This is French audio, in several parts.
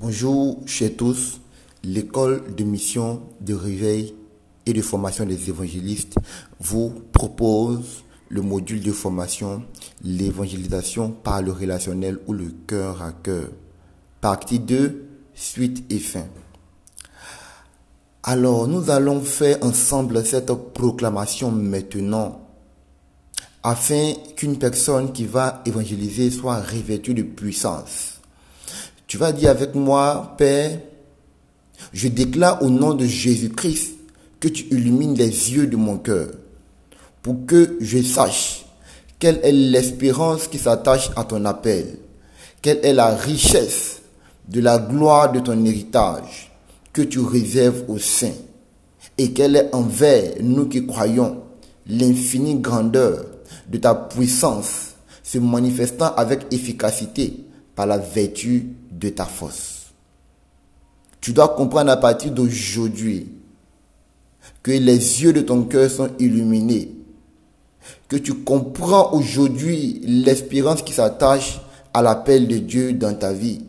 Bonjour chers tous, l'école de mission de réveil et de formation des évangélistes vous propose le module de formation l'évangélisation par le relationnel ou le cœur à cœur. Partie 2, suite et fin. Alors nous allons faire ensemble cette proclamation maintenant afin qu'une personne qui va évangéliser soit revêtue de puissance. Tu vas dire avec moi, Père, je déclare au nom de Jésus-Christ que tu illumines les yeux de mon cœur pour que je sache quelle est l'espérance qui s'attache à ton appel, quelle est la richesse de la gloire de ton héritage que tu réserves aux saints et quelle est envers nous qui croyons l'infinie grandeur de ta puissance se manifestant avec efficacité par la vertu ta force. Tu dois comprendre à partir d'aujourd'hui que les yeux de ton cœur sont illuminés, que tu comprends aujourd'hui l'espérance qui s'attache à l'appel de Dieu dans ta vie,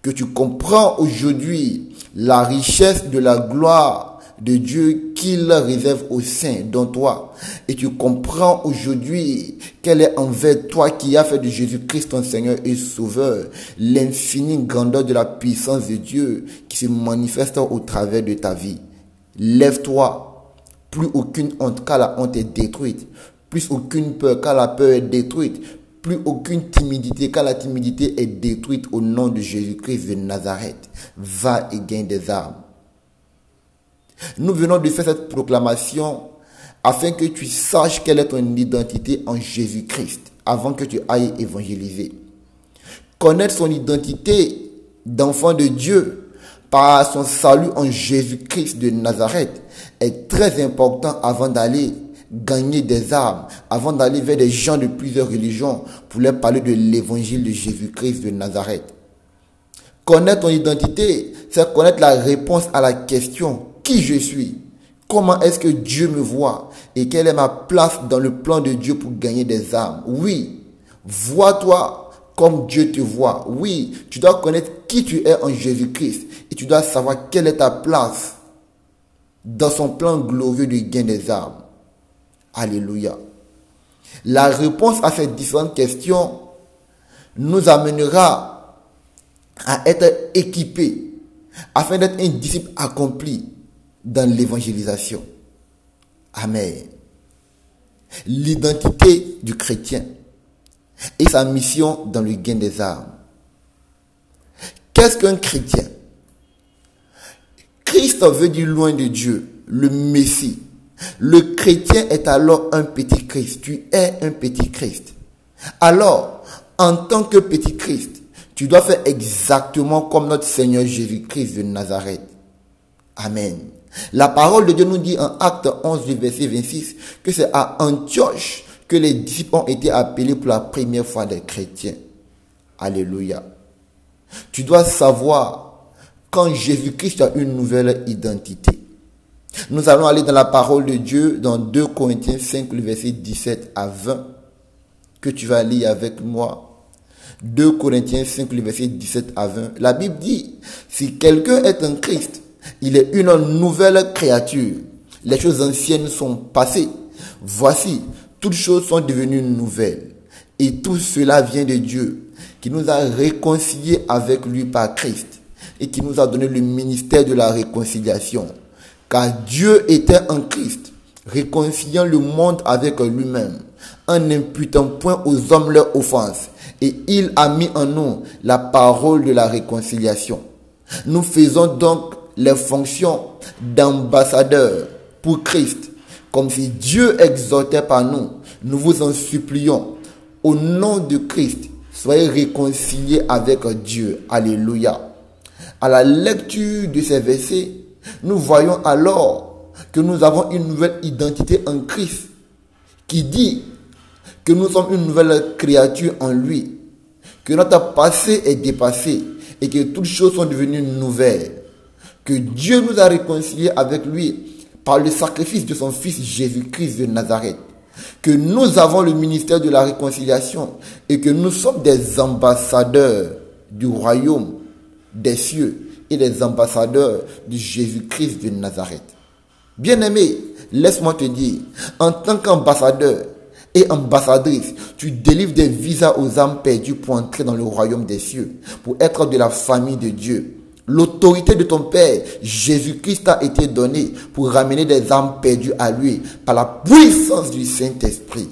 que tu comprends aujourd'hui la richesse de la gloire de Dieu qu'il réserve au sein dans toi. Et tu comprends aujourd'hui quelle est envers toi qui a fait de Jésus-Christ ton Seigneur et Sauveur l'infinie grandeur de la puissance de Dieu qui se manifeste au travers de ta vie. Lève-toi. Plus aucune honte car la honte est détruite. Plus aucune peur car la peur est détruite. Plus aucune timidité car la timidité est détruite au nom de Jésus-Christ de Nazareth. Va et gagne des armes. Nous venons de faire cette proclamation afin que tu saches quelle est ton identité en Jésus-Christ avant que tu ailles évangéliser. Connaître son identité d'enfant de Dieu par son salut en Jésus-Christ de Nazareth est très important avant d'aller gagner des armes, avant d'aller vers des gens de plusieurs religions pour leur parler de l'évangile de Jésus-Christ de Nazareth. Connaître ton identité, c'est connaître la réponse à la question qui je suis, comment est-ce que Dieu me voit et quelle est ma place dans le plan de Dieu pour gagner des âmes? Oui, vois-toi comme Dieu te voit. Oui, tu dois connaître qui tu es en Jésus-Christ et tu dois savoir quelle est ta place dans son plan glorieux de gain des âmes. Alléluia. La réponse à ces différentes questions nous amènera à être équipés afin d'être un disciple accompli dans l'évangélisation. Amen. L'identité du chrétien et sa mission dans le gain des âmes. Qu'est-ce qu'un chrétien? Christ veut dire loin de Dieu, le Messie. Le chrétien est alors un petit Christ. Tu es un petit Christ. Alors, en tant que petit Christ, tu dois faire exactement comme notre Seigneur Jésus-Christ de Nazareth. Amen. La parole de Dieu nous dit en acte 11 du verset 26 que c'est à Antioche que les disciples ont été appelés pour la première fois des chrétiens. Alléluia. Tu dois savoir quand Jésus-Christ a une nouvelle identité. Nous allons aller dans la parole de Dieu dans 2 Corinthiens 5, le verset 17 à 20, que tu vas lire avec moi. 2 Corinthiens 5, le verset 17 à 20. La Bible dit, si quelqu'un est un Christ, il est une nouvelle créature. Les choses anciennes sont passées. Voici, toutes choses sont devenues nouvelles. Et tout cela vient de Dieu, qui nous a réconciliés avec lui par Christ et qui nous a donné le ministère de la réconciliation. Car Dieu était en Christ, réconciliant le monde avec lui-même, en n'imputant point aux hommes leurs offenses. Et il a mis en nous la parole de la réconciliation. Nous faisons donc les fonctions d'ambassadeur pour Christ, comme si Dieu exhortait par nous. Nous vous en supplions, au nom de Christ, soyez réconciliés avec Dieu. Alléluia. À la lecture de ces versets, nous voyons alors que nous avons une nouvelle identité en Christ, qui dit que nous sommes une nouvelle créature en lui, que notre passé est dépassé et que toutes choses sont devenues nouvelles que Dieu nous a réconciliés avec lui par le sacrifice de son Fils Jésus-Christ de Nazareth, que nous avons le ministère de la réconciliation et que nous sommes des ambassadeurs du royaume des cieux et des ambassadeurs de Jésus-Christ de Nazareth. Bien-aimé, laisse-moi te dire, en tant qu'ambassadeur et ambassadrice, tu délivres des visas aux âmes perdues pour entrer dans le royaume des cieux, pour être de la famille de Dieu. L'autorité de ton Père, Jésus-Christ, a été donnée pour ramener des âmes perdues à lui par la puissance du Saint-Esprit.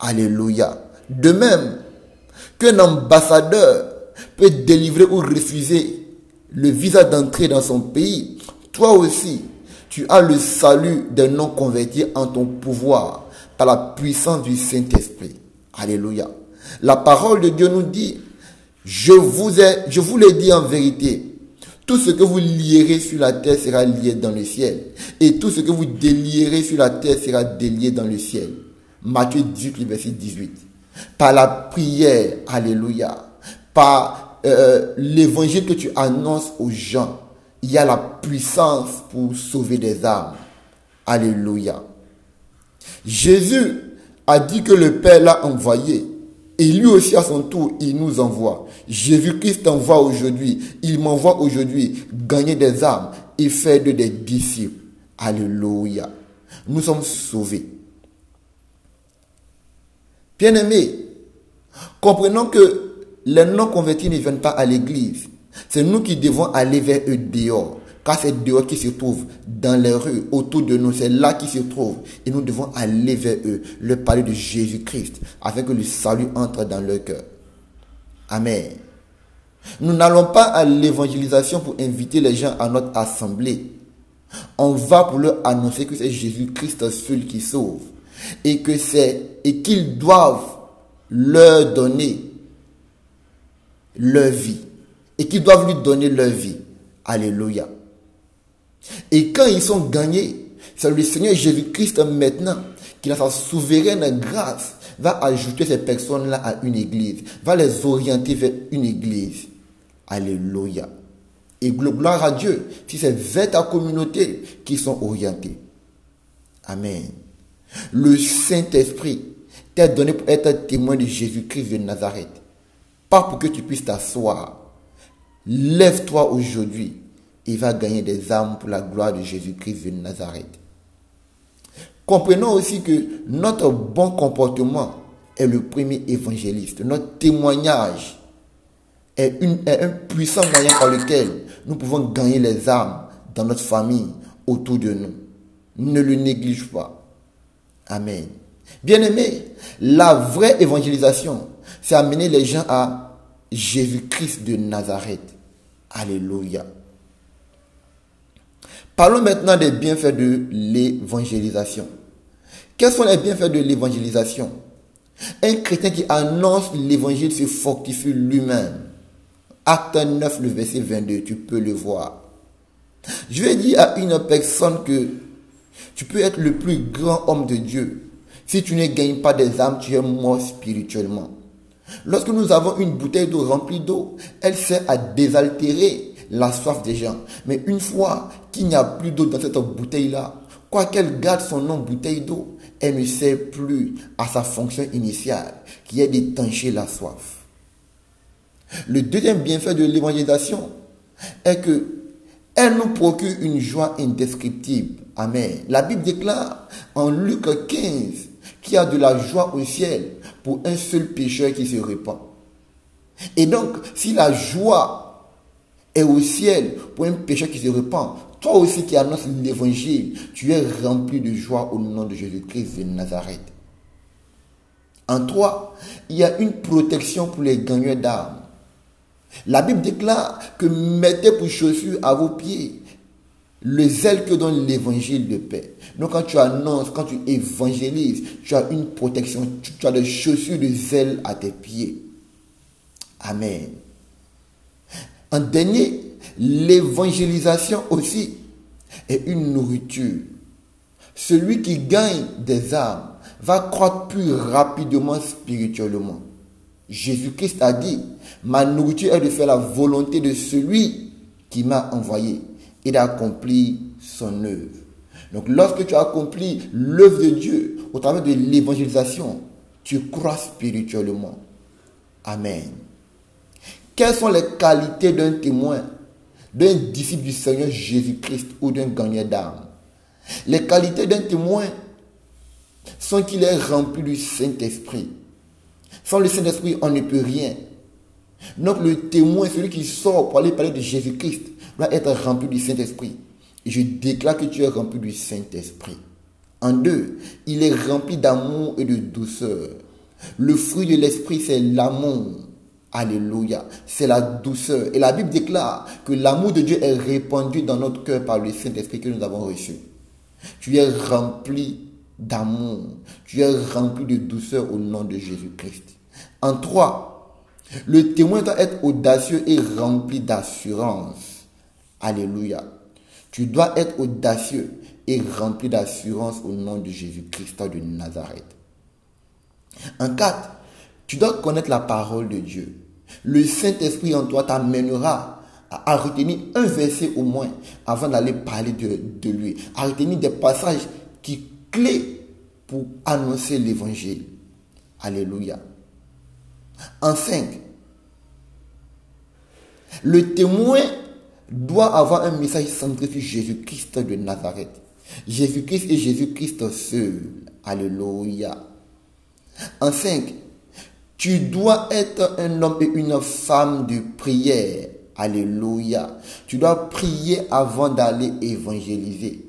Alléluia. De même qu'un ambassadeur peut délivrer ou refuser le visa d'entrée dans son pays, toi aussi, tu as le salut des non-convertis en ton pouvoir par la puissance du Saint-Esprit. Alléluia. La parole de Dieu nous dit, je vous ai, je vous l'ai dit en vérité, tout ce que vous lierez sur la terre sera lié dans le ciel. Et tout ce que vous délierez sur la terre sera délié dans le ciel. Matthieu 18, verset 18. Par la prière, alléluia. Par euh, l'évangile que tu annonces aux gens, il y a la puissance pour sauver des âmes. Alléluia. Jésus a dit que le Père l'a envoyé et lui aussi, à son tour, il nous envoie. Jésus-Christ envoie aujourd'hui. Il m'envoie aujourd'hui gagner des âmes et faire de des disciples. Alléluia. Nous sommes sauvés. Bien-aimés, comprenons que les non-convertis ne viennent pas à l'église. C'est nous qui devons aller vers eux dehors. Car c'est dehors qui se trouvent, dans les rues, autour de nous, c'est là qu'ils se trouvent. Et nous devons aller vers eux, leur parler de Jésus-Christ, afin que le salut entre dans leur cœur. Amen. Nous n'allons pas à l'évangélisation pour inviter les gens à notre assemblée. On va pour leur annoncer que c'est Jésus-Christ seul qui sauve. Et et qu'ils doivent leur donner leur vie. Et qu'ils doivent lui donner leur vie. Alléluia. Et quand ils sont gagnés, c'est le Seigneur Jésus-Christ maintenant qui, a sa souveraine grâce, va ajouter ces personnes-là à une église, va les orienter vers une église. Alléluia. Et gloire à Dieu si c'est vers ta communauté qui sont orientés. Amen. Le Saint-Esprit t'a donné pour être témoin de Jésus-Christ de Nazareth. Pas pour que tu puisses t'asseoir. Lève-toi aujourd'hui il va gagner des âmes pour la gloire de Jésus-Christ de Nazareth. Comprenons aussi que notre bon comportement est le premier évangéliste. Notre témoignage est, un puissant moyen par lequel nous pouvons gagner les âmes dans notre famille, autour de nous. Ne le néglige pas. Amen. Bien-aimé, la vraie évangélisation, c'est amener les gens à Jésus-Christ de Nazareth. Alléluia. Parlons maintenant des bienfaits de l'évangélisation. Quels sont les bienfaits de l'évangélisation? Un chrétien qui annonce l'évangile se fortifie lui-même. Acte 9, le verset 22, tu peux le voir. Je vais dire à une personne que tu peux être le plus grand homme de Dieu. Si tu ne gagnes pas des âmes, tu es mort spirituellement. Lorsque nous avons une bouteille d'eau remplie d'eau, elle sert à désaltérer la soif des gens. Mais une fois qu'il n'y a plus d'eau dans cette bouteille-là, quoi qu'elle garde son nom bouteille d'eau, elle ne sert plus à sa fonction initiale, qui est d'étancher la soif. Le deuxième bienfait de l'évangélisation est que elle nous procure une joie indescriptible. Amen. La Bible déclare en Luc 15 qu'il y a de la joie au ciel pour un seul pécheur qui se répand. Et donc, si la joie et au ciel pour un péché qui se repent. Toi aussi qui annonces l'évangile, tu es rempli de joie au nom de Jésus-Christ de Nazareth. En toi, il y a une protection pour les gagnants d'armes. La Bible déclare que mettez pour chaussures à vos pieds le zèle que donne l'évangile de paix. Donc quand tu annonces, quand tu évangélises, tu as une protection, tu as des chaussures de zèle à tes pieds. Amen. En dernier, l'évangélisation aussi est une nourriture. Celui qui gagne des âmes va croître plus rapidement spirituellement. Jésus-Christ a dit, ma nourriture est de faire la volonté de celui qui m'a envoyé et d'accomplir son œuvre. Donc lorsque tu accomplis l'œuvre de Dieu au travers de l'évangélisation, tu crois spirituellement. Amen. Quelles sont les qualités d'un témoin, d'un disciple du Seigneur Jésus-Christ ou d'un gagnant d'âme? Les qualités d'un témoin sont qu'il est rempli du Saint-Esprit. Sans le Saint-Esprit, on ne peut rien. Donc le témoin, celui qui sort pour aller parler de Jésus-Christ, doit être rempli du Saint-Esprit. Je déclare que tu es rempli du Saint-Esprit. En deux, il est rempli d'amour et de douceur. Le fruit de l'Esprit, c'est l'amour. Alléluia. C'est la douceur. Et la Bible déclare que l'amour de Dieu est répandu dans notre cœur par le Saint-Esprit que nous avons reçu. Tu es rempli d'amour. Tu es rempli de douceur au nom de Jésus-Christ. En trois, le témoin doit être audacieux et rempli d'assurance. Alléluia. Tu dois être audacieux et rempli d'assurance au nom de Jésus-Christ de Nazareth. En quatre, tu dois connaître la parole de Dieu. Le Saint-Esprit en toi t'amènera à, retenir un verset au moins avant d'aller parler de, lui, à retenir des passages qui clés pour annoncer l'évangile. Alléluia. En cinq, le témoin doit avoir un message centré sur Jésus-Christ de Nazareth. Jésus-Christ et Jésus-Christ seul. Alléluia. En cinq, tu dois être un homme et une femme de prière. Alléluia. Tu dois prier avant d'aller évangéliser.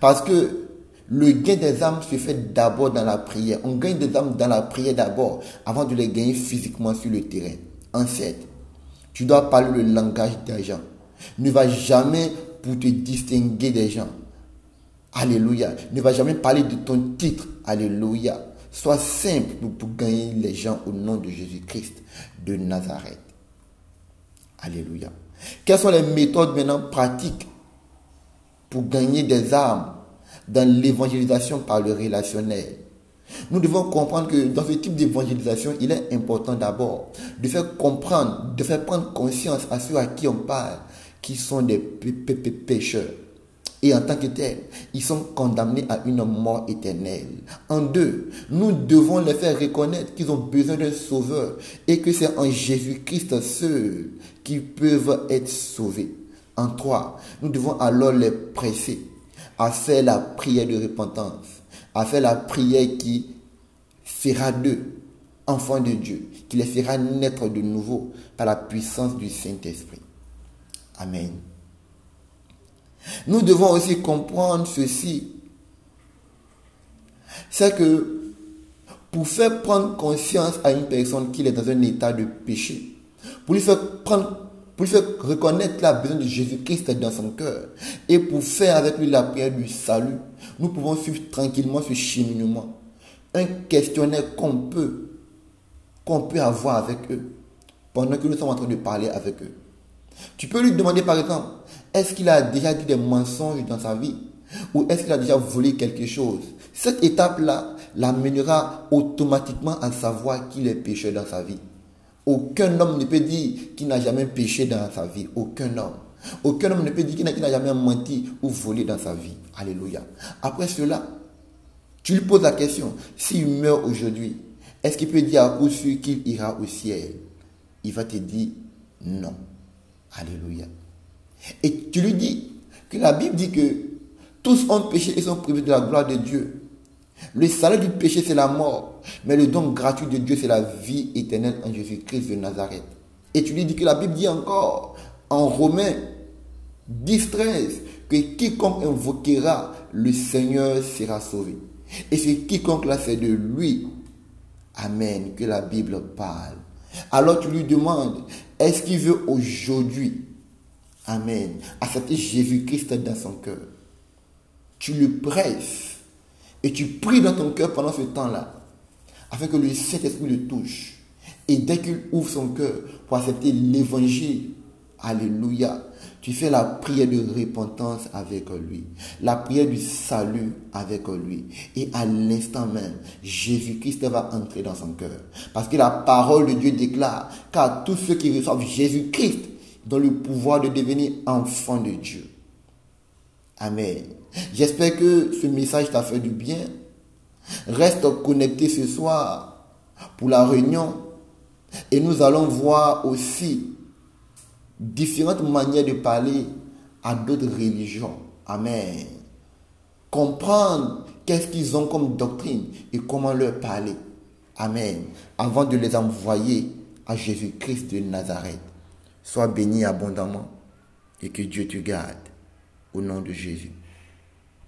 Parce que le gain des âmes se fait d'abord dans la prière. On gagne des âmes dans la prière d'abord avant de les gagner physiquement sur le terrain. En sept, tu dois parler le langage des gens. Ne va jamais pour te distinguer des gens. Alléluia. Ne va jamais parler de ton titre. Alléluia. Sois simple pour gagner les gens au nom de Jésus-Christ de Nazareth. Alléluia. Quelles sont les méthodes maintenant pratiques pour gagner des âmes dans l'évangélisation par le relationnel? Nous devons comprendre que dans ce type d'évangélisation, il est important d'abord de faire comprendre, de faire prendre conscience à ceux à qui on parle, qui sont des pécheurs. Et en tant que tels, ils sont condamnés à une mort éternelle. En deux, nous devons les faire reconnaître qu'ils ont besoin d'un sauveur et que c'est en Jésus-Christ seul qu'ils peuvent être sauvés. En trois, nous devons alors les presser à faire la prière de repentance, à faire la prière qui fera d'eux enfants de Dieu, qui les fera naître de nouveau par la puissance du Saint-Esprit. Amen. Nous devons aussi comprendre ceci. C'est que pour faire prendre conscience à une personne qu'il est dans un état de péché, pour lui faire prendre pour lui faire reconnaître la besoin de Jésus-Christ dans son cœur et pour faire avec lui la prière du salut, nous pouvons suivre tranquillement ce cheminement. Un questionnaire qu'on peut, qu'on peut avoir avec eux pendant que nous sommes en train de parler avec eux. Tu peux lui demander par exemple, est-ce qu'il a déjà dit des mensonges dans sa vie? Ou est-ce qu'il a déjà volé quelque chose? Cette étape-là l'amènera automatiquement à savoir qu'il est pécheur dans sa vie. Aucun homme ne peut dire qu'il n'a jamais péché dans sa vie. Aucun homme. Aucun homme ne peut dire qu'il n'a jamais menti ou volé dans sa vie. Alléluia. Après cela, tu lui poses la question, s'il meurt aujourd'hui, est-ce qu'il peut dire à coup sûr qu'il ira au ciel? Il va te dire non. Alléluia. Et tu lui dis que la Bible dit que tous ont péché et sont privés de la gloire de Dieu. Le salaire du péché, c'est la mort. Mais le don gratuit de Dieu, c'est la vie éternelle en Jésus-Christ de Nazareth. Et tu lui dis que la Bible dit encore en Romains 10, 13 que quiconque invoquera le Seigneur sera sauvé. Et c'est quiconque là, c'est de lui. Amen. Que la Bible parle. Alors tu lui demandes, est-ce qu'il veut aujourd'hui, Amen, accepter Jésus-Christ dans son cœur Tu le presses et tu pries dans ton cœur pendant ce temps-là, afin que le Saint-Esprit le touche. Et dès qu'il ouvre son cœur pour accepter l'évangile, Alléluia, tu fais la prière de repentance avec lui, la prière du salut avec lui. Et à l'instant même, Jésus-Christ va entrer dans son cœur. Parce que la parole de Dieu déclare qu'à tous ceux qui reçoivent Jésus-Christ, dans le pouvoir de devenir enfant de Dieu. Amen. J'espère que ce message t'a fait du bien. Reste connecté ce soir pour la réunion Et nous allons voir aussi différentes manières de parler à d'autres religions. Amen. Comprendre qu'est-ce qu'ils ont comme doctrine et comment leur parler. Amen. Avant de les envoyer à Jésus-Christ de Nazareth. Sois béni abondamment et que Dieu te garde. Au nom de Jésus.